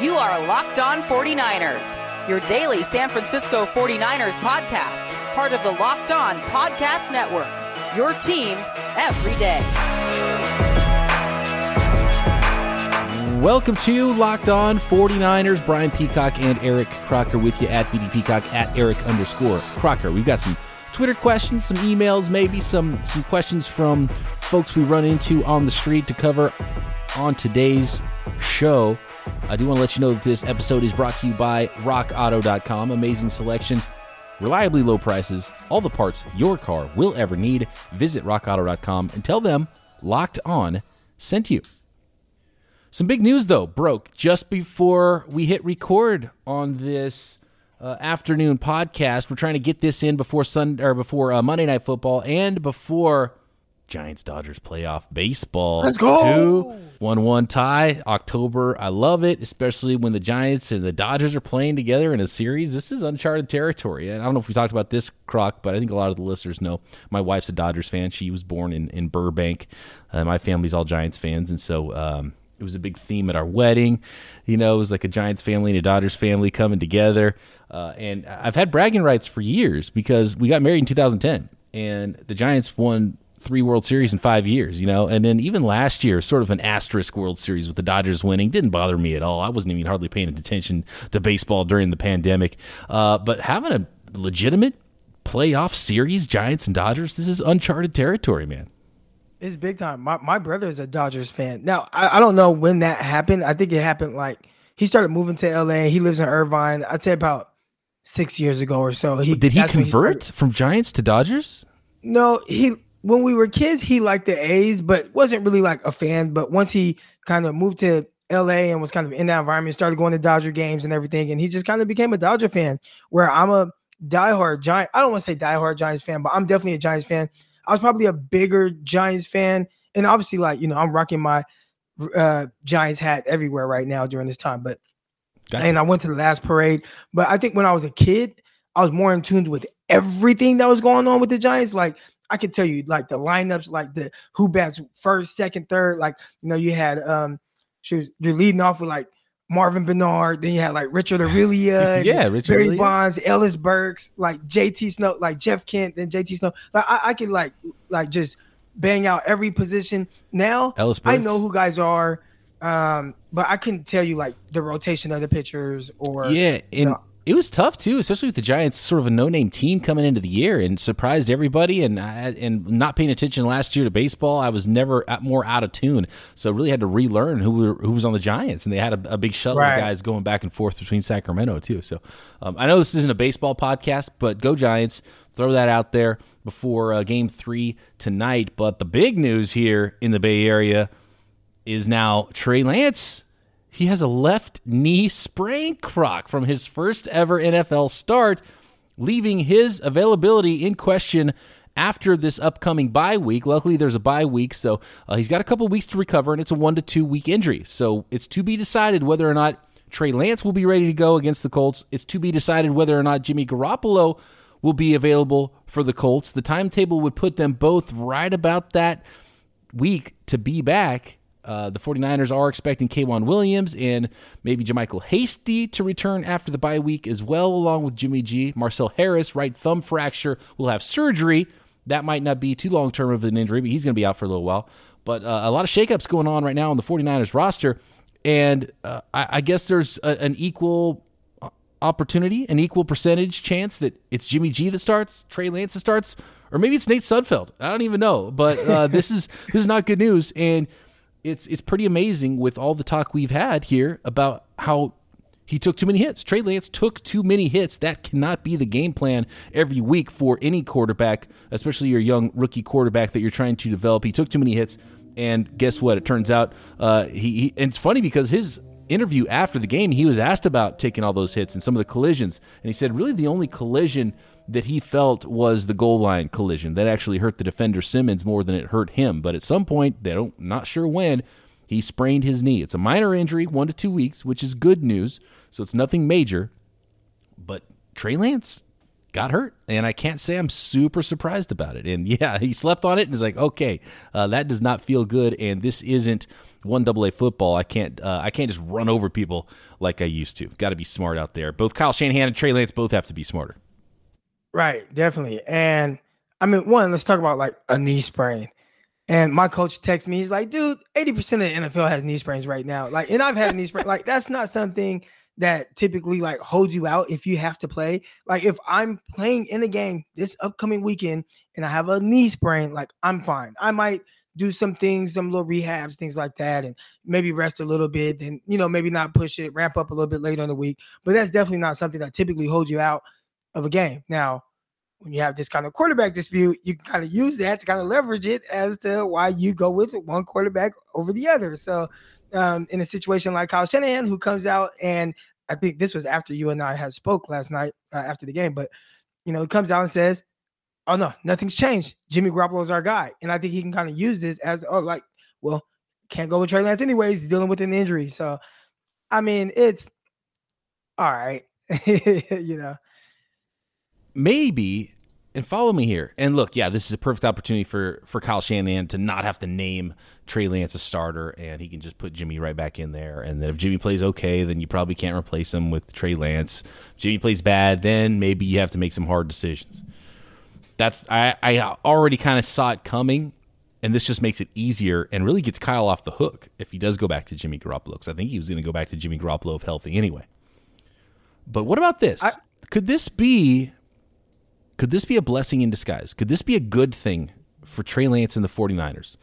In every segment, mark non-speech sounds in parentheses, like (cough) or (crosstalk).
You are Locked On 49ers, your daily San Francisco 49ers podcast, part of the Locked On Podcast Network. Your team every day. Welcome to Locked On 49ers. Brian Peacock and Eric Crocker with you at BD Peacock at Eric underscore Crocker. We've got some Twitter questions, some emails, maybe some some questions from folks we run into on the street to cover on today's show. I do want to let you know that this episode is brought to you by RockAuto.com. Amazing selection, reliably low prices, all the parts your car will ever need. Visit RockAuto.com and tell them Locked On sent you. Some big news, though, broke just before we hit record on this uh, afternoon podcast. We're trying to get this in before Sunday or before uh, Monday Night Football and before Giants Dodgers playoff baseball. Let's go. Two, one one tie October. I love it, especially when the Giants and the Dodgers are playing together in a series. This is uncharted territory. And I don't know if we talked about this, Croc, but I think a lot of the listeners know. My wife's a Dodgers fan. She was born in in Burbank. Uh, my family's all Giants fans, and so. Um, it was a big theme at our wedding. You know, it was like a Giants family and a Dodgers family coming together. Uh, and I've had bragging rights for years because we got married in 2010, and the Giants won three World Series in five years, you know, and then even last year, sort of an asterisk World Series with the Dodgers winning didn't bother me at all. I wasn't even hardly paying attention to baseball during the pandemic. Uh, but having a legitimate playoff series, Giants and Dodgers, this is uncharted territory, man. It's big time. My my brother is a Dodgers fan. Now I, I don't know when that happened. I think it happened like he started moving to LA. He lives in Irvine. I'd say about six years ago or so. He did he convert started- from Giants to Dodgers? no, he when we were kids, he liked the A's, but wasn't really like a fan. But once he kind of moved to LA and was kind of in that environment, started going to Dodger games and everything, and he just kind of became a Dodger fan. Where I'm a diehard Giant. I don't want to say diehard Giants fan, but I'm definitely a Giants fan. I was probably a bigger Giants fan, and obviously, like you know, I'm rocking my uh, Giants hat everywhere right now during this time. But Gotcha. and I went to the last parade. But I think when I was a kid, I was more in tune with everything that was going on with the Giants. Like I could tell you, like the lineups, like the who bats first, second, third. Like you know, you had um, she was you're leading off with like Marvin Benard. Then you had like Richard Aurilia, (laughs) Yeah, Richard Barry Aurilia. Bonds, Ellis Burks, like JT Snow, like Jeff Kent, then JT Snow. Like I, I could like like just bang out every position. Now Ellis I know who guys are. Um, but I couldn't tell you like the rotation of the pitchers or Yeah, and know- it was tough too, especially with the Giants, sort of a no-name team coming into the year and surprised everybody. And I, and not paying attention last year to baseball, I was never more out of tune. So really had to relearn who were, who was on the Giants, and they had a, a big shuttle Right. of guys going back and forth between Sacramento too. So um, I know this isn't a baseball podcast, but go Giants! Throw that out there before uh, Game Three tonight. But the big news here in the Bay Area is now Trey Lance. He has a left knee sprain croc from his first ever NFL start, leaving his availability in question after this upcoming bye week. Luckily, there's a bye week, so uh, he's got a couple weeks to recover, and it's a one to two week injury. So it's to be decided whether or not Trey Lance will be ready to go against the Colts. It's to be decided whether or not Jimmy Garoppolo will be available for the Colts. The timetable would put them both right about that week to be back. Uh, the 49ers are expecting K'Waun Williams and maybe JaMycal Hasty to return after the bye week as well, along with Jimmy G. Marcell Harris, right thumb fracture, will have surgery. That might not be too long term of an injury, but he's going to be out for a little while. But uh, a lot of shakeups going on right now on the 49ers roster. And uh, I, I guess there's a, an equal opportunity, an equal percentage chance that it's Jimmy G that starts, Trey Lance that starts, or maybe it's Nate Sudfeld. I don't even know, but uh, this is this is not good news, and it's it's pretty amazing with all the talk we've had here about how he took too many hits. Trey Lance took too many hits. That cannot be the game plan every week for any quarterback, especially your young rookie quarterback that you're trying to develop. He took too many hits, and guess what? It turns out uh, he, he. And it's funny because his interview after the game, he was asked about taking all those hits and some of the collisions, and he said really the only collision that he felt was the goal line collision that actually hurt the defender Simmons more than it hurt him. But at some point, they don't not sure when he sprained his knee. It's a minor injury, one to two weeks, which is good news. So it's nothing major. But Trey Lance got hurt, and I can't say I'm super surprised about it. And (laughs) yeah, he slept on it and is like, okay, uh, that does not feel good, and this isn't one double A football, I can't uh, I can't just run over people like I used to. Got to be smart out there. Both Kyle Shanahan and Trey Lance both have to be smarter. Right, definitely. And I mean, one, let's talk about like a knee sprain. And my coach texts me, he's like, dude, 80% of the NFL has knee sprains right now. Like, and I've had a knee sprain. Like, that's not something that typically like holds you out if you have to play. Like, if I'm playing in a game this upcoming weekend and I have a knee sprain, like I'm fine. I might do some things, some little rehabs, things like that, and maybe rest a little bit, and you know, maybe not push it, ramp up a little bit later in the week. But that's definitely not something that typically holds you out of a game. Now, when you have this kind of quarterback dispute, you can kind of use that to kind of leverage it as to why you go with one quarterback over the other. So, um, in a situation like Kyle Shanahan, who comes out and I think this was after you and I had spoke last night uh, after the game, but you know, he comes out and says, "Oh no, nothing's changed. Jimmy Garoppolo is our guy," and I think he can kind of use this as, "Oh, like, well, can't go with Trey Lance anyways. He's dealing with an injury." So, I mean, it's all right, (laughs) you know maybe and follow me here. And look, yeah, this is a perfect opportunity for for Kyle Shanahan to not have to name Trey Lance a starter, and he can just put Jimmy right back in there. And then if Jimmy plays okay, then you probably can't replace him with Trey Lance. If Jimmy plays bad, then maybe you have to make some hard decisions. That's I I already kind of saw it coming, and this just makes it easier and really gets Kyle off the hook if he does go back to Jimmy Garoppolo because I think he was going to go back to Jimmy Garoppolo if healthy anyway. But what about this? I, Could this be could this be a blessing in disguise? Could this be a good thing for Trey Lance and the 49ers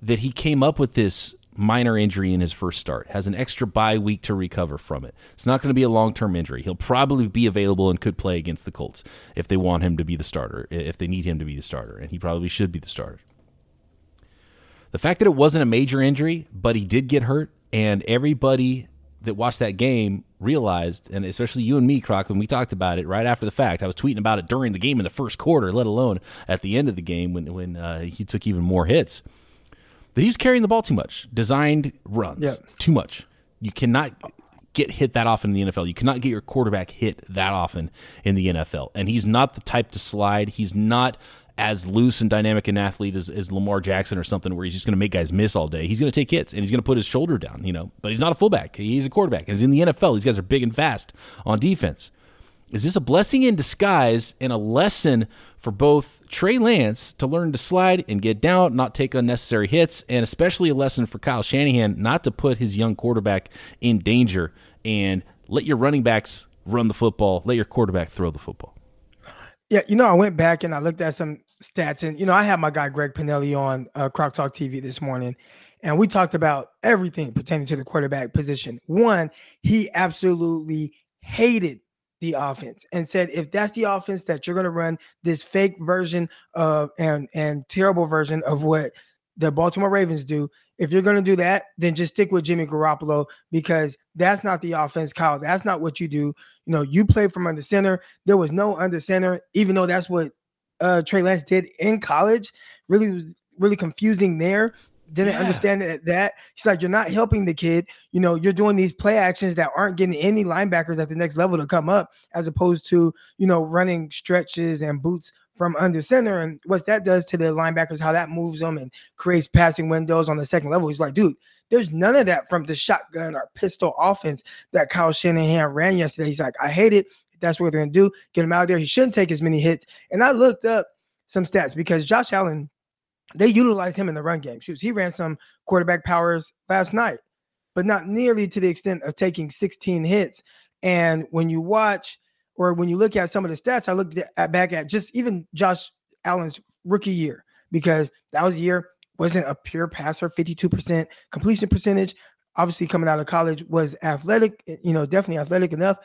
that he came up with this minor injury in his first start, has an extra bye week to recover from it. It's not going to be a long term injury. He'll probably be available and could play against the Colts if they want him to be the starter, if they need him to be the starter, and he probably should be the starter. The fact that it wasn't a major injury, but he did get hurt, and everybody that watched that game realized, and especially you and me, Croc, when we talked about it right after the fact, I was tweeting about it during the game in the first quarter, let alone at the end of the game when when uh, he took even more hits. That he was carrying the ball too much, designed runs yep. too much. You cannot get hit that often in the NFL. You cannot get your quarterback hit that often in the NFL. And he's not the type to slide. He's not as loose and dynamic an athlete as, as Lamar Jackson or something where he's just going to make guys miss all day. He's going to take hits and he's going to put his shoulder down, you know. But he's not a fullback. He's a quarterback. He's in the NFL. These guys are big and fast on defense. Is this a blessing in disguise and a lesson for both Trey Lance to learn to slide and get down, not take unnecessary hits, and especially a lesson for Kyle Shanahan not to put his young quarterback in danger and let your running backs run the football, let your quarterback throw the football? Yeah, you know, I went back and I looked at some stats, and you know, I had my guy Greg Pinelli on uh, Croc Talk TV this morning, and we talked about everything pertaining to the quarterback position. One, he absolutely hated the offense and said if that's the offense that you're going to run this fake version of and and terrible version of what the Baltimore Ravens do if you're going to do that, then just stick with Jimmy Garoppolo because that's not the offense, Kyle. That's not what you do. You know, you play from under center. There was no under center, even though that's what uh, Trey Lance did in college. Really was really confusing there. Didn't yeah. understand that, that. He's like, you're not helping the kid. You know, you're doing these play actions that aren't getting any linebackers at the next level to come up, as opposed to, you know, running stretches and boots from under center. And what that does to the linebackers, how that moves them and creates passing windows on the second level. He's like, dude, there's none of that from the shotgun or pistol offense that Kyle Shanahan ran yesterday. He's like, I hate it. That's what they're going to do. Get him out there. He shouldn't take as many hits. And I looked up some stats because Josh Allen, they utilized him in the run game. Shoots. He ran some quarterback powers last night, but not nearly to the extent of taking 16 hits. And when you watch or when you look at some of the stats, I looked at, back at just even Josh Allen's rookie year because that was a year wasn't a pure passer, 52% completion percentage. Obviously, coming out of college was athletic, you know, definitely athletic enough.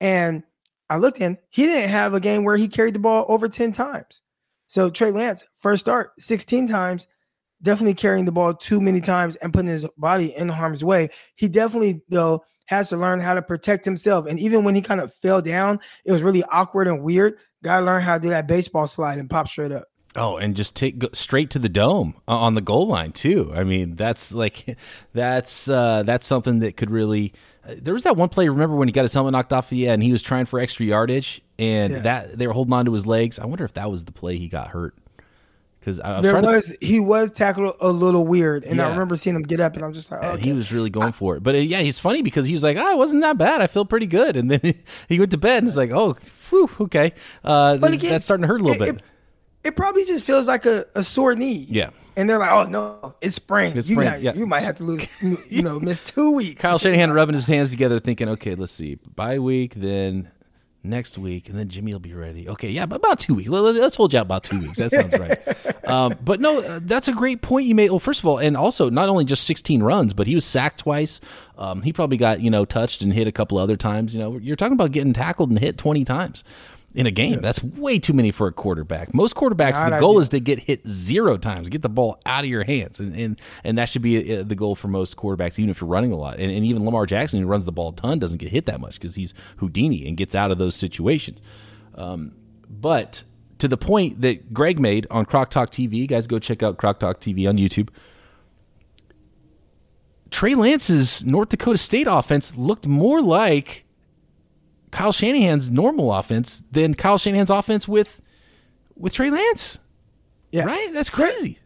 And I looked in, he didn't have a game where he carried the ball over 10 times. So Trey Lance, first start, 16 times, definitely carrying the ball too many times and putting his body in harm's way. He definitely, though, has to learn how to protect himself. And even when he kind of fell down, it was really awkward and weird. Got to learn how to do that baseball slide and pop straight up. Oh, and just take straight to the dome uh, on the goal line too. I mean, that's like (laughs) that's uh, that's something that could really. There was that one play. Remember when he got his helmet knocked off? Yeah, and he was trying for extra yardage, and yeah. that they were holding on to his legs. I wonder if that was the play he got hurt because I was there trying to- was he was tackled a little weird, and I remember seeing him get up, and I'm just like, and okay. he was really going for it. But uh, yeah, he's funny because he was like, "Ah, it wasn't that bad. I feel pretty good." And then (laughs) he went to bed and it's like, "Oh, whew, okay." Uh, But again, that's starting to hurt a little it- bit. It, it probably just feels like a, a sore knee. Yeah. And they're like, oh no, it's spring. It's you, spring, got- yeah. you might have to lose, (laughs) you know, miss two weeks. Kyle Shanahan rubbing his hands together, thinking, "Okay, let's see, bye week, then next week, and then Jimmy will be ready." Okay, yeah, but about two weeks. Let- Let's hold you out about two weeks. That sounds right. (laughs) um, but no, uh, that's a great point you made. Well, first of all, and also not only just 16 runs, but he was sacked twice. Um, he probably got you know touched and hit a couple other times. You know, you're talking about getting tackled and hit 20 times. In a game, that's way too many for a quarterback. Most quarterbacks, Not the goal ideal. is to get hit zero times, get the ball out of your hands, and and, and that should be uh, the goal for most quarterbacks, even if you're running a lot. And, and even Lamar Jackson, who runs the ball a ton, doesn't get hit that much because he's Houdini and gets out of those situations. Um, but to the point that Greg made on Croc Talk TV, guys, go check out Croc Talk TV on YouTube. Trey Lance's North Dakota State offense looked more like Kyle Shanahan's normal offense than Kyle Shanahan's offense with with Trey Lance. Yeah. Right? That's crazy.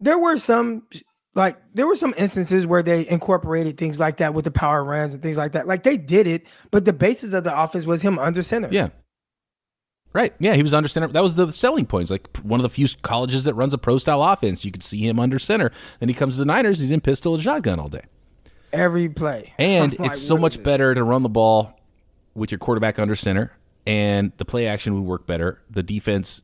There were some, like, there were some instances where they incorporated things like that with the power runs and things like that. Like they did it, but the basis of the offense was him under center. Yeah. Right. Yeah, he was under center. That was the selling point. It's like one of the few colleges that runs a pro style offense. You could see him under center. Then he comes to the Niners, he's in pistol and shotgun all day. Every play. (laughs) And like, it's so much better to run the ball with your quarterback under center, and the play action would work better. The defense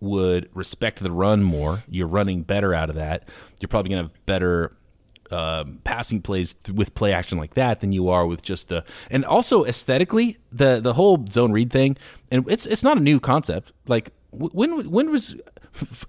would respect the run more. You're running better out of that. You're probably going to have better um, passing plays th- with play action like that than you are with just the. And also aesthetically, the the whole zone read thing, and it's it's not a new concept. Like when when was. (laughs)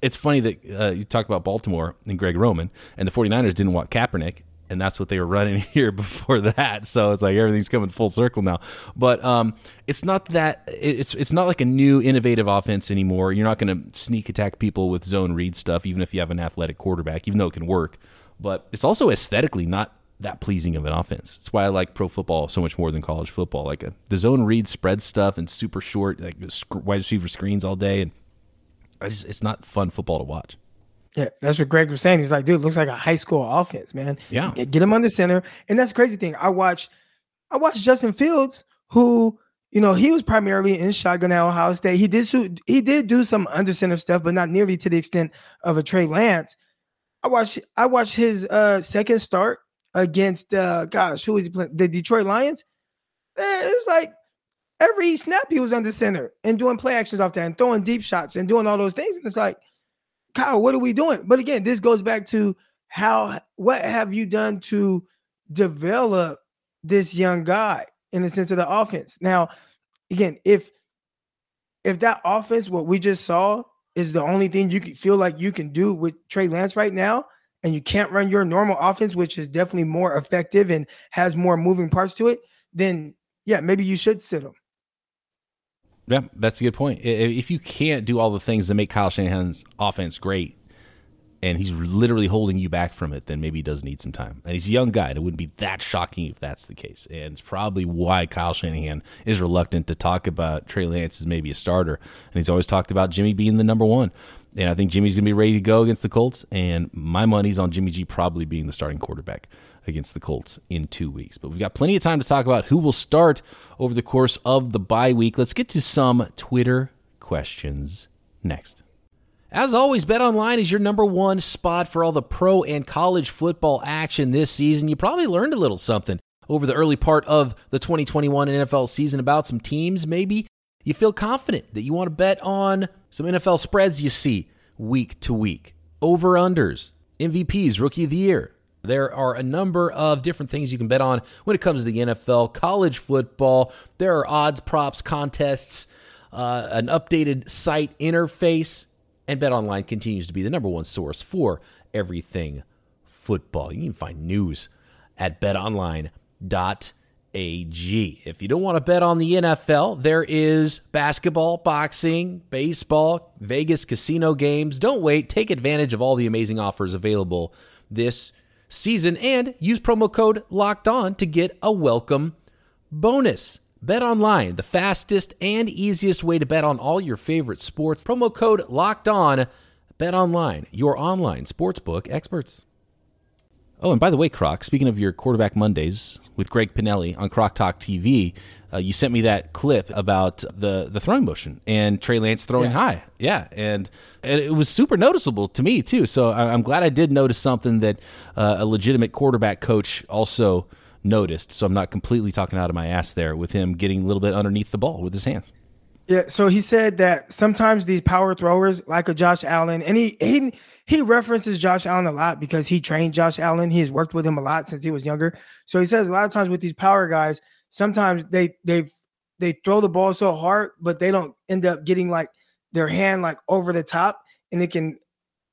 It's funny that uh, you talk about Baltimore and Greg Roman, and the 49ers didn't want Kaepernick, and that's what they were running (laughs) here before that. So it's like everything's coming full circle now. But um, it's not that it's it's not like a new innovative offense anymore. You're not going to sneak attack people with zone read stuff, even if you have an athletic quarterback, even though it can work. But it's also aesthetically not that pleasing of an offense. That's why I like pro football so much more than college football. Like a, the zone read spread stuff and super short, like wide receiver screens all day, and I just, it's not fun football to watch. Yeah, that's what Greg was saying. He's like, dude, looks like a high school offense, man. Yeah. Get, get him under center. And that's the crazy thing. I watched I watched Justin Fields, who, you know, he was primarily in shotgun at Ohio State. He did su- he did do some under center stuff, but not nearly to the extent of a Trey Lance. I watched I watched his uh second start against uh gosh, who was he playing? The Detroit Lions. Eh, It was like every snap he was under center and doing play actions off that and throwing deep shots and doing all those things. And it's like, Kyle, what are we doing? But again, this goes back to how what have you done to develop this young guy in the sense of the offense? Now, again, if if that offense, what we just saw, is the only thing you feel like you can do with Trey Lance right now, and you can't run your normal offense, which is definitely more effective and has more moving parts to it, then yeah, maybe you should sit him. Yeah, that's a good point. If you can't do all the things that make Kyle Shanahan's offense great, and he's literally holding you back from it, then maybe he does need some time. And he's a young guy, and it wouldn't be that shocking if that's the case. And it's probably why Kyle Shanahan is reluctant to talk about Trey Lance as maybe a starter. And he's always talked about Jimmy being the number one. And I think Jimmy's going to be ready to go against the Colts. And my money's on Jimmy G probably being the starting quarterback against the Colts in two weeks. But we've got plenty of time to talk about who will start over the course of the bye week. Let's get to some Twitter questions next. As always, BetOnline is your number one spot for all the pro and college football action this season. You probably learned a little something over the early part of the 2021 NFL season about some teams. Maybe you feel confident that you want to bet on some NFL spreads you see week to week, over unders, MVPs, rookie of the year. There are a number of different things you can bet on when it comes to the NFL, college football. There are odds, props, contests, uh, an updated site interface, and BetOnline continues to be the number one source for everything football. You can find news at betonline.ag. If you don't want to bet on the NFL, there is basketball, boxing, baseball, Vegas casino games. Don't wait. Take advantage of all the amazing offers available this season and use promo code locked on to get a welcome bonus. Bet online, the fastest and easiest way to bet on all your favorite sports. Promo code locked on. Bet Online, your online sportsbook experts. Oh, and by the way, Croc, speaking of your quarterback Mondays with Greg Pinelli on Croc Talk TV, uh, you sent me that clip about the the throwing motion and Trey Lance throwing Yeah. high. Yeah, and, and it was super noticeable to me too. So I, I'm glad I did notice something that uh, a legitimate quarterback coach also noticed. So I'm not completely talking out of my ass there with him getting a little bit underneath the ball with his hands. Yeah, so he said that sometimes these power throwers, like a Josh Allen, and he he he references Josh Allen a lot because he trained Josh Allen. He has worked with him a lot since he was younger. So he says a lot of times with these power guys, sometimes they they they throw the ball so hard, but they don't end up getting like their hand like over the top, and it can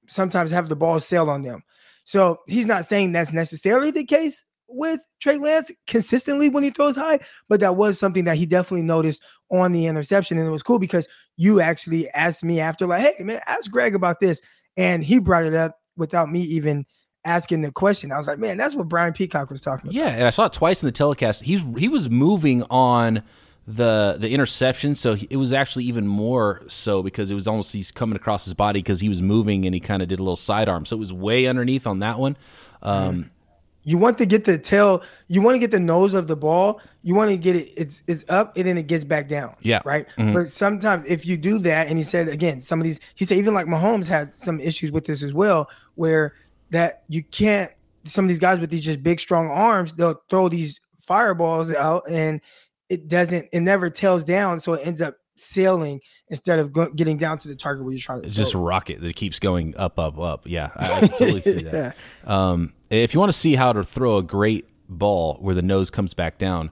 sometimes have the ball sail on them. So he's not saying that's necessarily the case with Trey Lance consistently when he throws high, but that was something that he definitely noticed on the interception. And it was cool because you actually asked me after, like, hey, man, ask Greg about this. And he brought it up without me even asking the question. I was like, man, that's what Brian Peacock was talking about. Yeah, and I saw it twice in the telecast. He's he was moving on the the interception, so he, it was actually even more so because it was almost he's coming across his body because he was moving and he kind of did a little sidearm, so it was way underneath on that one. Um, You want to get the tail, you want to get the nose of the ball, you want to get it, it's it's up and then it gets back down. Yeah. Right. Mhm. But sometimes if you do that, and he said again, some of these, he said even like Mahomes had some issues with this as well, where that you can't some of these guys with these just big strong arms, they'll throw these fireballs out and it doesn't, it never tails down, so it ends up sailing instead of go, getting down to the target where you're trying to. it's just a rocket that keeps going up, up, up. Yeah, I, I (laughs) totally see that. Yeah. Um, if you want to see how to throw a great ball where the nose comes back down,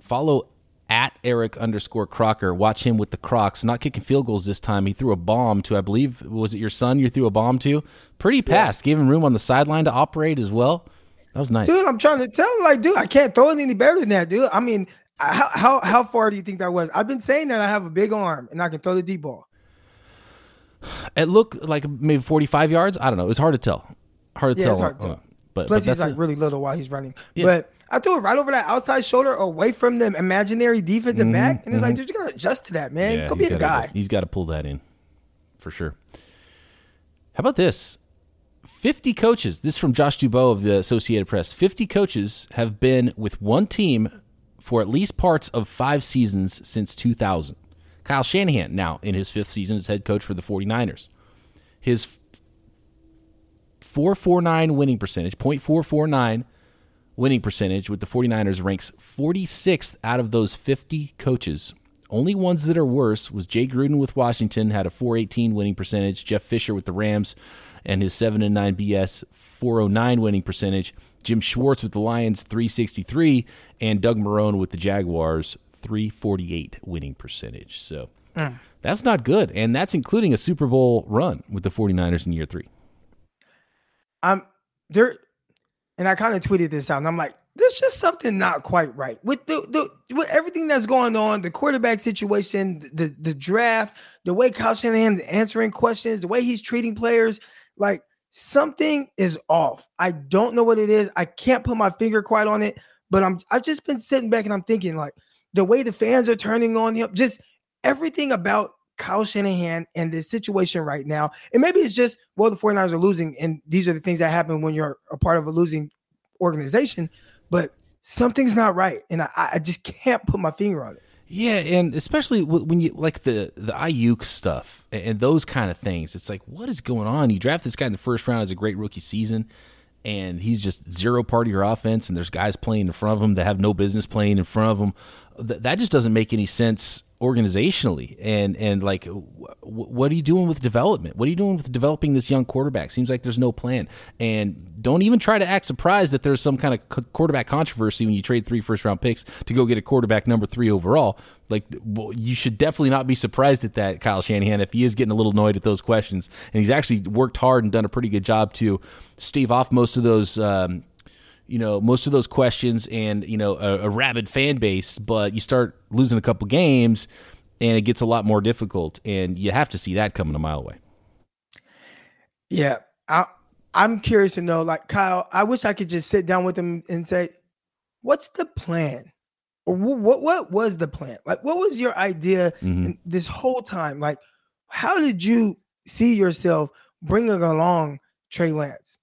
follow at Eric underscore Crocker. Watch him with the Crocs, not kicking field goals this time. He threw a bomb to, I believe, was it your son you threw a bomb to? Pretty pass. Gave him room on the sideline to operate as well. That was nice. dude. I'm trying to tell him, like, dude, I can't throw it any better than that, dude. I mean, how how how far do you think that was? I've been saying that I have a big arm and I can throw the deep ball. It looked like maybe 45 yards. I don't know. It's hard to tell. Hard to Yeah, tell. hard to uh, tell. But, Plus, but he's like it. really little while he's running. Yeah. But I threw it right over that outside shoulder, away from the imaginary defensive Mm-hmm, back, and it's like, dude, you gotta adjust to that, man. Go be the guy. He's got to pull that in for sure. How about this? 50 coaches, this is from Josh Dubow of the Associated Press. 50 coaches have been with one team for at least parts of five seasons since 2000. Kyle Shanahan, now in his fifth season as head coach for the 49ers. His 449 winning percentage, .449 winning percentage with the 49ers ranks 46th out of those 50 coaches. Only ones that are worse was Jay Gruden with Washington had a 418 winning percentage, Jeff Fisher with the Rams and his 7 and 9 BS 409 winning percentage, Jim Schwartz with the Lions 363 and Doug Marrone with the Jaguars 348 winning percentage. So mm. that's not good and that's including a Super Bowl run with the 49ers in year 3. I'm there, and I kind of tweeted this out, and I'm like, there's just something not quite right with the, the with everything that's going on, the quarterback situation, the the draft, the way Kyle Shanahan's answering questions, the way he's treating players, like something is off. I don't know what it is. I can't put my finger quite on it, but I'm I've just been sitting back and I'm thinking like the way the fans are turning on him, just everything about Kyle Shanahan and this situation right now. And maybe it's just, well, the 49ers are losing, and these are the things that happen when you're a part of a losing organization, but something's not right. And I, I just can't put my finger on it. Yeah, and especially when you like the the Aiyuk stuff and, and those kind of things, it's like, what is going on? You draft this guy in the first round as a great rookie season, and he's just zero part of your offense, and there's guys playing in front of him that have no business playing in front of him. That just doesn't make any sense organizationally. And and like, w- what are you doing with development? What are you doing with developing this young quarterback? Seems like there's no plan. And don't even try to act surprised that there's some kind of c- quarterback controversy when you trade three first round picks to go get a quarterback number three overall. Like, well, you should definitely not be surprised at that, Kyle Shanahan, if he is getting a little annoyed at those questions. And he's actually worked hard and done a pretty good job to stave off most of those. Um, you know most of those questions and you know a, a rabid fan base but you start losing a couple games and it gets a lot more difficult and you have to see that coming a mile away Yeah. I, I'm curious to know, like, Kyle, I wish I could just sit down with him and say, what's the plan? Or what, what was the plan? Like, what was your idea Mhm. in this whole time? Like, how did you see yourself bringing along Trey Lance.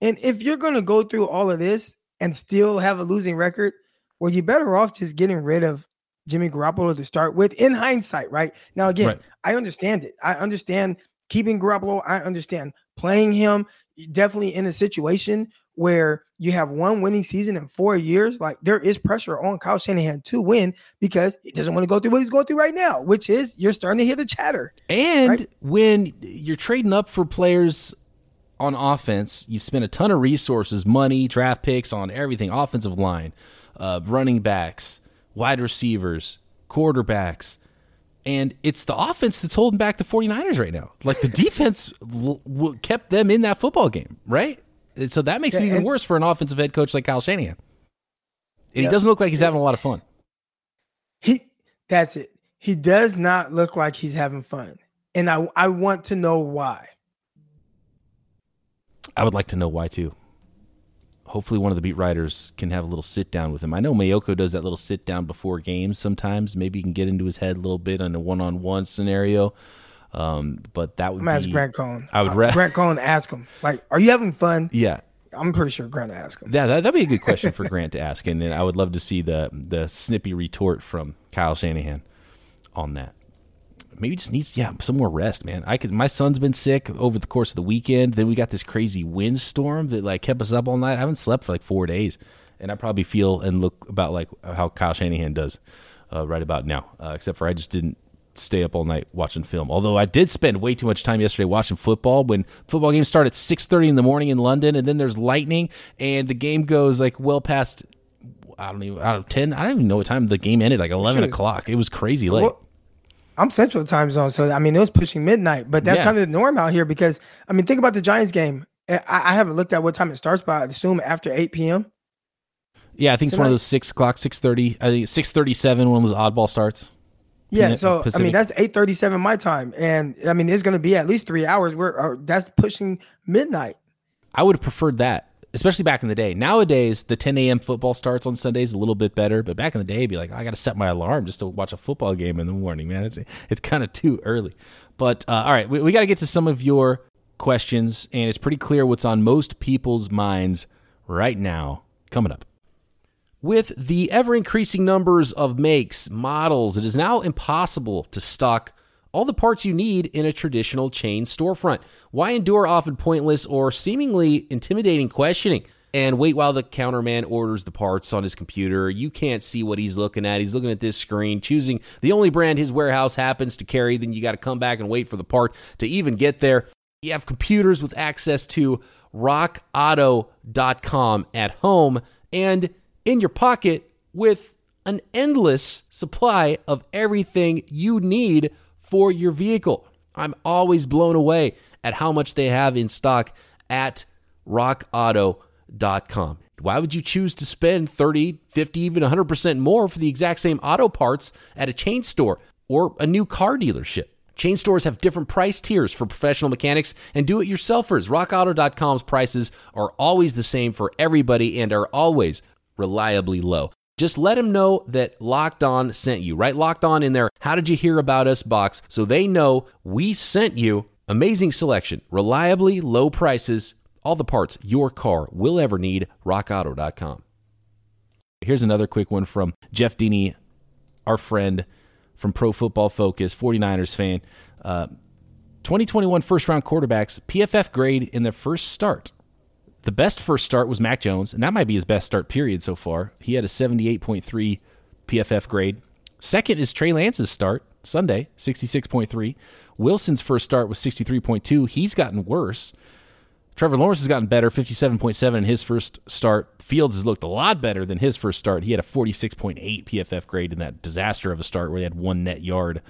And if you're going to go through all of this and still have a losing record, well, you're better off just getting rid of Jimmy Garoppolo to start with in hindsight, right? Now, again, right. I understand it. I understand keeping Garoppolo. I understand playing him definitely in a situation where you have one winning season in four years. Like there is pressure on Kyle Shanahan to win because he doesn't want to go through what he's going through right now, which is you're starting to hear the chatter. And right? when you're trading up for players on offense, you've spent a ton of resources, money, draft picks on everything, offensive line, uh, running backs, wide receivers, quarterbacks. And it's the offense that's holding back the 49ers right now. Like the (laughs) defense l- l- kept them in that football game, right? So that makes yeah, it even worse for an offensive head coach like Kyle Shanahan. And he doesn't look like he's having a lot of fun. He that's it. He does not look like he's having fun. And I I want to know why. I would like to know why too. Hopefully, one of the beat writers can have a little sit down with him. I know Maiocco does that little sit down before games sometimes. Maybe he can get into his head a little bit on a one on one scenario. Um, but that would I'm be, ask Grant Cohn. I would uh, Grant Cohn ask him like, "Are you having fun?" Yeah, I'm pretty sure Grant ask him. Yeah, that, would be a good question for Grant to ask, and I would love to see the the snippy retort from Kyle Shanahan on that maybe just needs yeah some more rest, man. I could. My son's been sick over the course of the weekend. Then we got this crazy windstorm that like kept us up all night. I haven't slept for like four days, and I probably feel and look about like how Kyle Shanahan does uh, right about now. Uh, except for I just didn't stay up all night watching film. Although I did spend way too much time yesterday watching football when football games start at 6:30 in the morning in London and then there's lightning and the game goes like well past I don't even out of 10 I don't even know what time the game ended like 11 o'clock. It was crazy late. Well, I'm Central Time Zone, so I mean it was pushing midnight, but that's yeah. kind of the norm out here because I mean think about the Giants game. Eh, I, I, haven't looked at what time it starts, but I assume after 8 p.m. Yeah, I think Tonight. it's one of those six o'clock, six thirty. I think six thirty seven when those oddball starts. Yeah, so Pacific. I mean that's eight thirty seven my time, and I mean it's going to be at least three hours. Where uh, that's pushing midnight. I would have preferred that especially back in the day. Nowadays, the 10 a.m. football starts on Sundays a little bit better, but back in the day, it'd be like, I got to set my alarm just to watch a football game in the morning, man. It's it's kind of too early. But uh, all right, we, we got to get to some of your questions, and it's pretty clear what's on most people's minds right now. Coming up. With the ever increasing numbers of makes, models, it is now impossible to stock all the parts you need in a traditional chain storefront. Why endure often pointless or seemingly intimidating questioning? And wait while the counterman orders the parts on his computer. You can't see what he's looking at. He's looking at this screen, choosing the only brand his warehouse happens to carry. Then you got to come back and wait for the part to even get there. You have computers with access to rockauto.com at home and in your pocket with an endless supply of everything you need for your vehicle. I'm always blown away at how much they have in stock at rockauto.com. Why would you choose to spend 30, 50, even 100% more for the exact same auto parts at a chain store or a new car dealership? Chain stores have different price tiers for professional mechanics and do it yourselfers. RockAuto.com's prices are always the same for everybody and are always reliably low. Just let them know that Locked On sent you, right? Locked On in there. How did you hear about us box so they know we sent you. Amazing selection, reliably low prices, all the parts your car will ever need. RockAuto.com. Here's another quick one from Jeff Deeney, our friend from Pro Football Focus, 49ers fan. Uh, 2021 first round quarterbacks, PFF grade in their first start. The best first start was Mac Jones, and that might be his best start period so far. He had a 78.3 PFF grade. Second is Trey Lance's start Sunday, 66.3. Wilson's first start was 63.2. He's gotten worse. Trevor Lawrence has gotten better, 57.7 in his first start. Fields has looked a lot better than his first start. He had a 46.8 PFF grade in that disaster of a start where he had one net yard,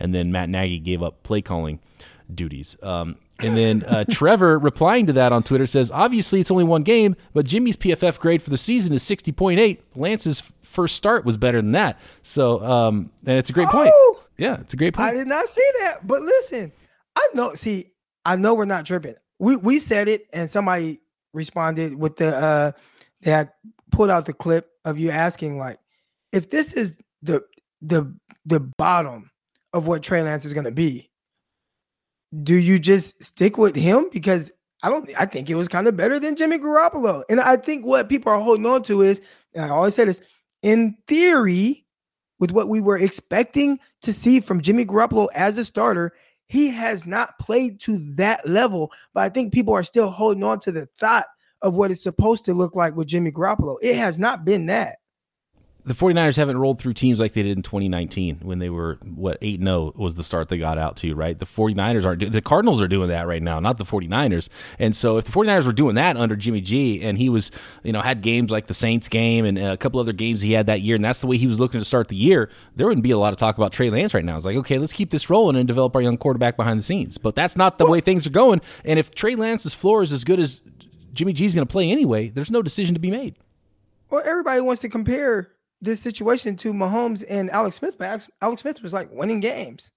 and then Matt Nagy gave up play calling duties. Um, and then uh, (laughs) Trevor replying to that on Twitter says, obviously it's only one game, but Jimmy's PFF grade for the season is 60.8. Lance's first start was better than that. So, um, and it's a great point. Oh, yeah, it's a great point. I did not see that. But listen, I know, see, I know we're not tripping. We, we said it and somebody responded with the, uh, they had pulled out the clip of you asking like, if this is the, the, the bottom of what Trey Lance is going to be, do you just stick with him? Because I don't I think it was kind of better than Jimmy Garoppolo. And I think what people are holding on to is, and I always say this, in theory, with what we were expecting to see from Jimmy Garoppolo as a starter, he has not played to that level. But I think people are still holding on to the thought of what it's supposed to look like with Jimmy Garoppolo. It has not been that the 49ers haven't rolled through teams like they did in 2019 when they were what 8-0 was the start they got out to right? The 49ers aren't the cardinals are doing that right now not the 49ers. And so if the 49ers were doing that under jimmy g and he was you know had games like the saints game and a couple other games he had that year and that's the way he was looking to start the year there wouldn't be a lot of talk about trey lance right now. It's like okay let's keep this rolling and develop our young quarterback behind the scenes. But that's not the way things are going. And if trey lance's floor is as good as jimmy g's going to play anyway there's no decision to be made. Well everybody wants to compare this situation to Mahomes and Alex Smith, but Alex Smith was like winning games.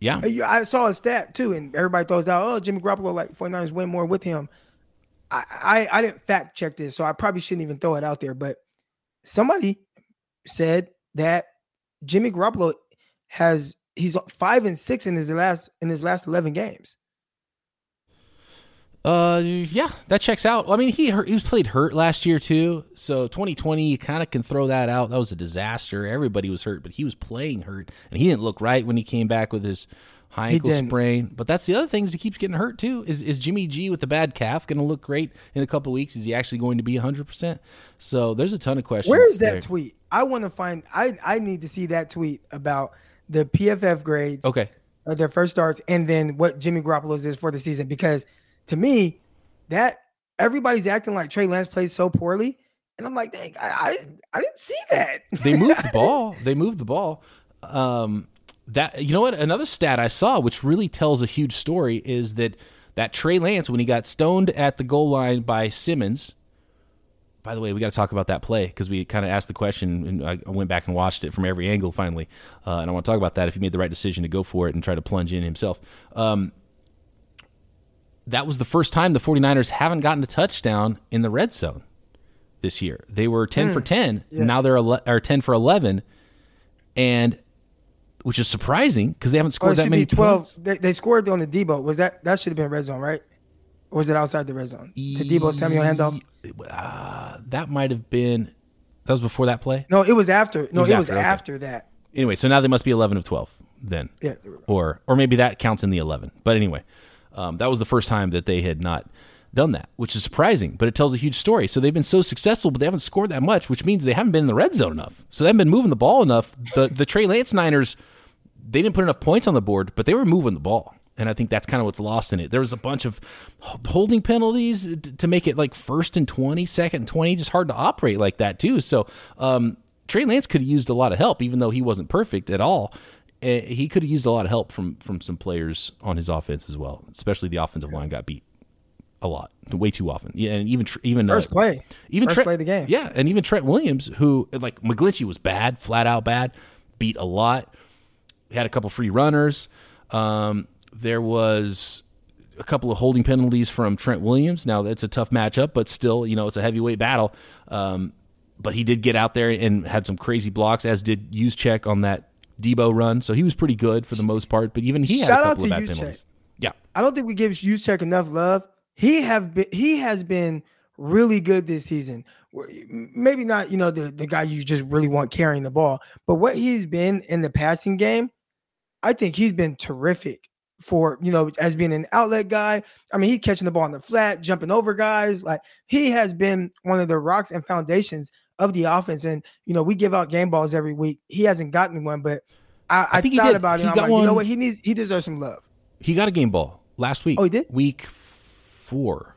Yeah. I saw a stat too, and everybody throws out, oh, Jimmy Garoppolo, like 49ers win more with him. I, I, I didn't fact check this, so I probably shouldn't even throw it out there, but somebody said that Jimmy Garoppolo has he's five and six in his last in his last 11 games. Uh, yeah, that checks out. I mean, he hurt, he was played hurt last year too, so 2020 you kind of can throw that out. That was a disaster. Everybody was hurt, but he was playing hurt, and he didn't look right when he came back with his high ankle sprain. But that's the other thing is he keeps getting hurt too. Is is Jimmy G with the bad calf going to look great in a couple weeks? Is he actually going to be 100? percent So there's a ton of questions. Where is that there. tweet? I want to find. I I need to see that tweet about the PFF grades. Okay, of their first starts, and then what Jimmy Garoppolo's is for the season because to me, that everybody's acting like Trey Lance plays so poorly. And I'm like, dang, I, I, I didn't see that. they (laughs) moved the ball. They moved the ball. Um, that you know what? Another stat I saw, which really tells a huge story, is that that Trey Lance, when he got stoned at the goal line by Simmons. By the way, we got to talk about that play because we kind of asked the question, and I went back and watched it from every angle finally, uh, and I want to talk about that. If he made the right decision to go for it and try to plunge in himself, um, that was the first time the 49ers haven't gotten a touchdown in the red zone this year. They were 10 mm, for 10. Yeah. Now they're ele- or 10 for 11 and which is surprising because they haven't scored oh, that many 12 they, they, scored on the Deebo. Was that that should have been red zone, right? Or was it outside the red zone? The Deebo Samuel handoff? Uh, that might have been that was before that play? No, it was after. No, it was, it after, was okay. after that. Anyway, so now they must be 11 of 12 then. Yeah. Or or maybe that counts in the 11. But anyway, um, that was the first time that they had not done that, which is surprising, but it tells a huge story. So they've been so successful, but they haven't scored that much, which means they haven't been in the red zone enough. So they haven't been moving the ball enough. The (laughs) the Trey Lance Niners, they didn't put enough points on the board, but they were moving the ball. And I think that's kind of what's lost in it. There was a bunch of holding penalties to make it like first and 20, second and 20, just hard to operate like that, too. So um, Trey Lance could have used a lot of help, even though he wasn't perfect at all. He could have used a lot of help from from some players on his offense as well. Especially the offensive line got beat a lot, way too often. Yeah, and even even first uh, play, even first Trent, play the game. Yeah, and even Trent Williams, who like McGlinchey was bad, flat out bad, beat a lot. Had a couple free runners. Um, there was a couple of holding penalties from Trent Williams. Now it's a tough matchup, but still, you know, it's a heavyweight battle. Um, but he did get out there and had some crazy blocks, as did Juszczyk on that Deebo run, so he was pretty good for the most part. But even he had Shout a couple of bad penalties. Yeah, I don't think we give Juszczyk enough love. He have been he has been really good this season. Maybe not, you know, the, the guy you just really want carrying the ball, but what he's been in the passing game, I think he's been terrific for, you know, as being an outlet guy. I mean, he catching the ball in the flat, jumping over guys. Like he has been one of the rocks and foundations of the offense. And you know, we give out game balls every week. He hasn't gotten one, but I, I, I think thought about it. He got like, one, you know what? He needs. He deserves some love. He got a game ball last week. Oh, he did. Week four.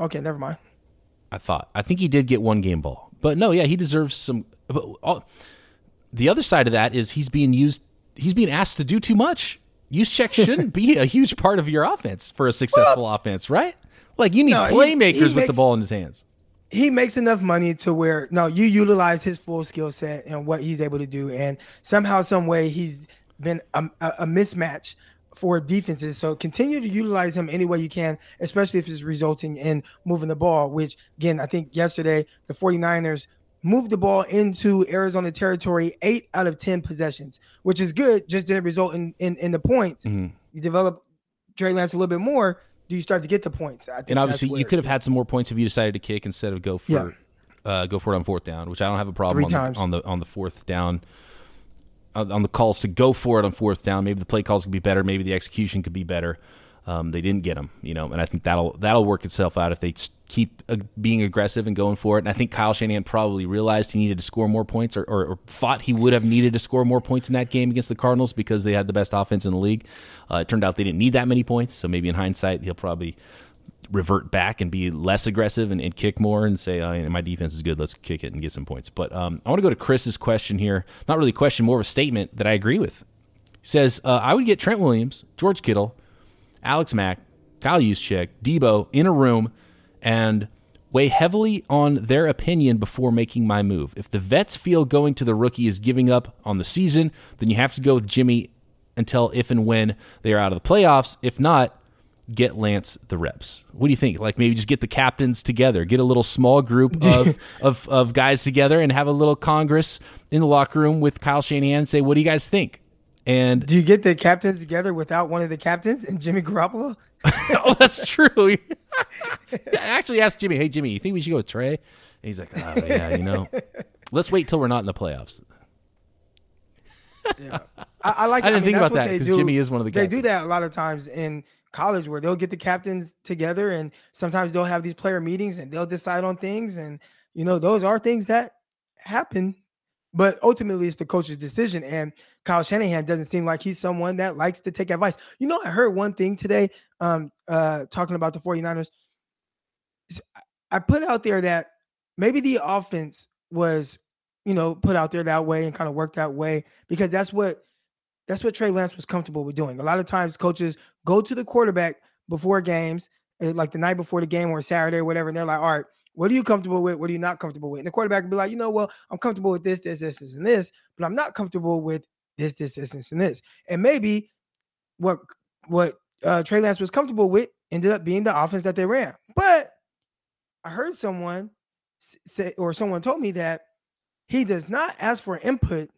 Okay, never mind. I thought. I think he did get one game ball, but no, yeah, he deserves some. But all, the other side of that is he's being used. He's being asked to do too much. Juszczyk (laughs) shouldn't be a huge part of your offense for a successful well, offense, right? Like you need no, playmakers he, he with makes, the ball in his hands he makes enough money to where no, you utilize his full skill set and what he's able to do, and somehow, some way, he's been a, a, mismatch for defenses. So continue to utilize him any way you can, especially if it's resulting in moving the ball. Which again, I think yesterday the 49ers moved the ball into Arizona territory eight out of ten possessions, which is good. Just didn't result in in, in the points. Mm-hmm. You develop Trey Lance a little bit more, do you start to get the points? and obviously, you could have had some more points if you decided to kick instead of go for Yeah. uh, go for it on fourth down, which I don't have a problem on the, on the on the fourth down. On on the calls to go for it on fourth down, maybe the play calls could be better. Maybe the execution could be better. Um, they didn't get them, you know, and I think that'll that'll work itself out if they keep uh, being aggressive and going for it. And I think Kyle Shanahan probably realized he needed to score more points, or, or, or thought he would have needed to score more points in that game against the Cardinals because they had the best offense in the league. Uh, it turned out they didn't need that many points, so maybe in hindsight he'll probably revert back and be less aggressive and, and kick more and say, oh, my defense is good. Let's kick it and get some points. But um, I want to go to Chris's question here. Not really a question, more of a statement that I agree with. He says, uh, I would get Trent Williams, George Kittle, Alex Mack, Kyle Juszczyk, Debo in a room and weigh heavily on their opinion before making my move. If the vets feel going to the rookie is giving up on the season, then you have to go with Jimmy until if and when they are out of the playoffs. If not, get Lance the reps. What do you think? Like maybe just get the captains together, get a little small group (laughs) of of, of guys together, and have a little congress in the locker room with Kyle Shanahan. And say, what do you guys think? And Do you get the captains together without one of the captains and Jimmy Garoppolo? (laughs) oh, that's true. (laughs) I actually asked Jimmy, "Hey Jimmy, you think we should go with Trey?" And he's like, "Oh yeah, you know, let's wait till we're not in the playoffs." I, I like. I didn't mean, think about that, they 'cause do. Jimmy is one of the They do that a lot of times in college where they'll get the captains together and sometimes they'll have these player meetings and they'll decide on things and you know those are things that happen, but ultimately it's the coach's decision. And Kyle Shanahan doesn't seem like he's someone that likes to take advice. You know, I heard one thing today, um, uh, talking about the 49ers. I put out there that maybe the offense was, you know, put out there that way and kind of worked that way because that's what that's what Trey Lance was comfortable with doing. A lot of times coaches go to the quarterback before games, eh, like the night before the game or Saturday or whatever, and they're like, all right, what are you comfortable with? What are you not comfortable with? And the quarterback will be like, you know, well, I'm comfortable with this, this, this, this, and this, but I'm not comfortable with this, this, this, this, and this. And maybe what what uh, Trey Lance was comfortable with ended up being the offense that they ran. But I heard someone say, or someone told me that he does not ask for input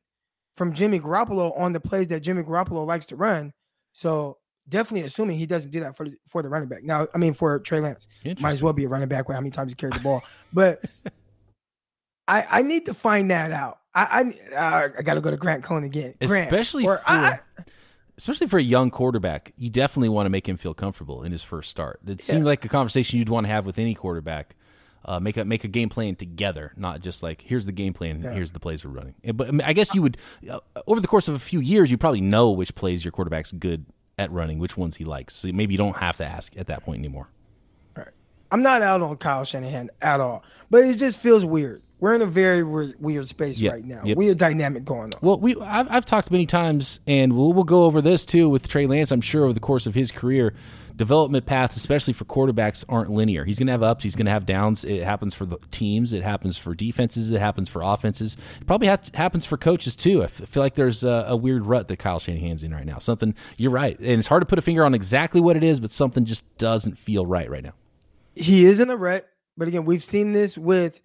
from Jimmy Garoppolo on the plays that Jimmy Garoppolo likes to run. So definitely assuming he doesn't do that for the, for the running back. Now, I mean for Trey Lance, might as well be a running back with how many times he carried the ball. But (laughs) I I need to find that out. I I, I got to go to Grant Cohn again, Grant, Especially or for I- especially for a young quarterback, you definitely want to make him feel comfortable in his first start. It seemed like a conversation you'd want to have with any quarterback. Uh, make a make a game plan together, not just like here's the game plan, here's the plays we're running. But I, mean, I guess you would uh, over the course of a few years, you probably know which plays your quarterback's good at running, which ones he likes. So maybe you don't have to ask at that point anymore. I'm not out on Kyle Shanahan at all, but it just feels weird. We're in a very weird, weird space Yep, right now. yep. Weird dynamic going on. Well, we I've, I've talked many times, and we'll we'll go over this too with Trey Lance. I'm sure over the course of his career, development paths, especially for quarterbacks, aren't linear. He's going to have ups, he's going to have downs. It happens for the teams, it happens for defenses, it happens for offenses. It probably ha- happens for coaches too. I feel like there's a, a weird rut that Kyle Shanahan's in right now. Something you're right, and it's hard to put a finger on exactly what it is, but something just doesn't feel right right now. he is in a rut, but again, we've seen this with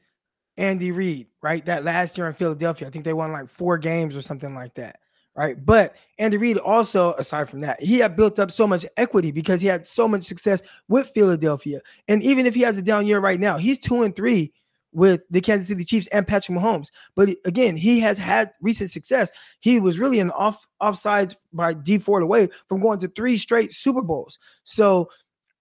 Andy Reid, right? That last year in Philadelphia, I think they won like four games or something like that, right? But Andy Reid also, aside from that, he had built up so much equity because he had so much success with Philadelphia. And even if he has a down year right now, he's two and three with the Kansas City Chiefs and Patrick Mahomes. But again, he has had recent success. He was really an off offsides by Dee Ford away from going to three straight Super Bowls. So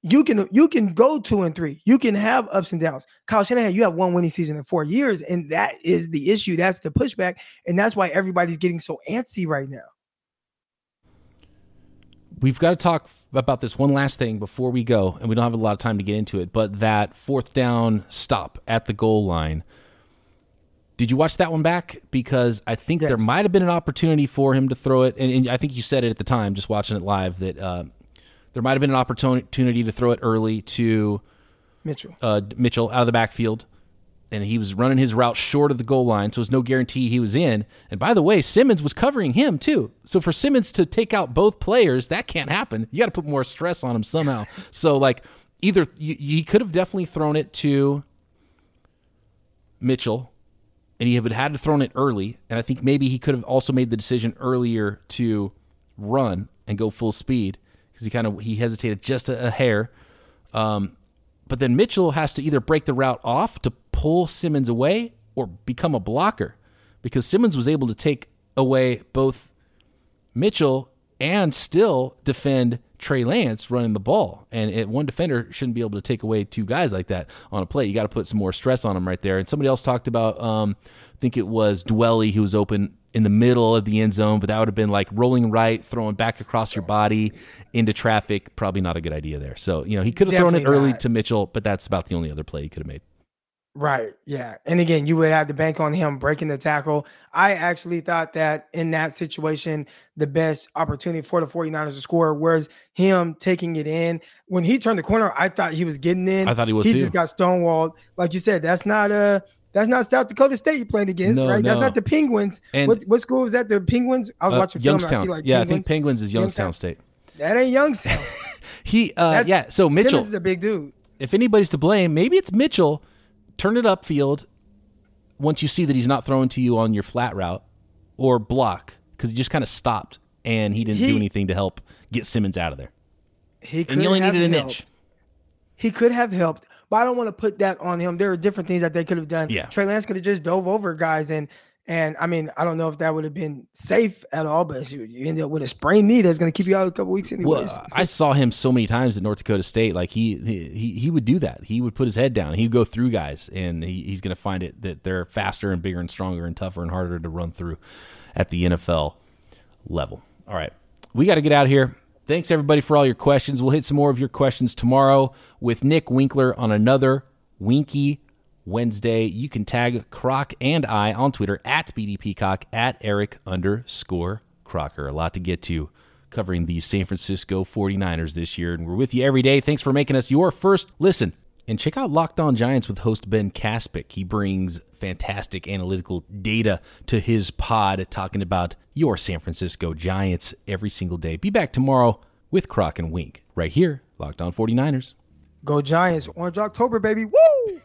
you can you can go two and three. You can have ups and downs. Kyle Shanahan, you have one winning season in four years, and that is the issue. That's the pushback, and that's why everybody's getting so antsy right now. We've got to talk about this one last thing before we go, and we don't have a lot of time to get into it. But that fourth down stop at the goal line. Did you watch that one back? Because I think there might have been an opportunity for him to throw it, and, and I think you said it at the time, just watching it live, that uh, there might have been an opportunity to throw it early to Mitchell. uh, Mitchell out of the backfield, and he was running his route short of the goal line, so there's no guarantee he was in. And by the way, Simmons was covering him too. So for Simmons to take out both players, that can't happen. You got to put more stress on him somehow. (laughs) so like either he could have definitely thrown it to Mitchell, and he would had to thrown it early. And I think maybe he could have also made the decision earlier to run and go full speed. Because he kind of he hesitated just a, a hair. Um, but then Mitchell has to either break the route off to pull Simmons away or become a blocker because Simmons was able to take away both Mitchell and still defend Trey Lance running the ball. And it, one defender shouldn't be able to take away two guys like that on a play. You got to put some more stress on them right there. And somebody else talked about, um, I think it was Dwelley who was open in the middle of the end zone, but that would have been like rolling right, throwing back across your body into traffic. Probably not a good idea there. So, you know, he could have thrown it early not. to Mitchell, but that's about the only other play he could have made. Right. Yeah. And again, you would have to bank on him breaking the tackle. I actually thought that in that situation, the best opportunity for the 49ers to score was him taking it in. When he turned the corner, I thought he was getting in. I thought he was He too. just got stonewalled. Like you said, that's not a that's not South Dakota State you playing against, no, right? No. That's not the Penguins. And what, what school was that? The Penguins? I was uh, watching Youngstown. film. I see like yeah, Penguins. I think Penguins is Youngstown, Youngstown. State. That ain't Youngstown. (laughs) he, uh, yeah. So Mitchell Simmons is a big dude. If anybody's to blame, maybe it's Mitchell. Turn it upfield once you see that he's not throwing to you on your flat route or block because he just kind of stopped and he didn't he, do anything to help get Simmons out of there. He could and you only needed an helped. inch. He could have helped, but I don't want to put that on him. There are different things that they could have done. Yeah. Trey Lance could have just dove over guys and and I mean, I don't know if that would have been safe at all, but you, you end up with a sprained knee that's going to keep you out a couple weeks anyways. Well, I saw him so many times at North Dakota State. Like he, he, he would do that. He would put his head down. He'd go through guys, and he, he's going to find it that they're faster and bigger and stronger and tougher and harder to run through at the NFL level. All right, we got to get out of here. Thanks everybody for all your questions. We'll hit some more of your questions tomorrow with Nick Winkler on another Winky Wednesday. You can tag Croc and I on Twitter at BDPeacock at Eric underscore Crocker. A lot to get to covering the San Francisco 49ers this year. And we're with you every day. Thanks for making us your first listen. And check out Locked On Giants with host Ben Kaspick. He brings fantastic analytical data to his pod, talking about your San Francisco Giants every single day. Be back tomorrow with Croc and Wink right here, Locked On 49ers. Go Giants. Orange October, baby. Woo!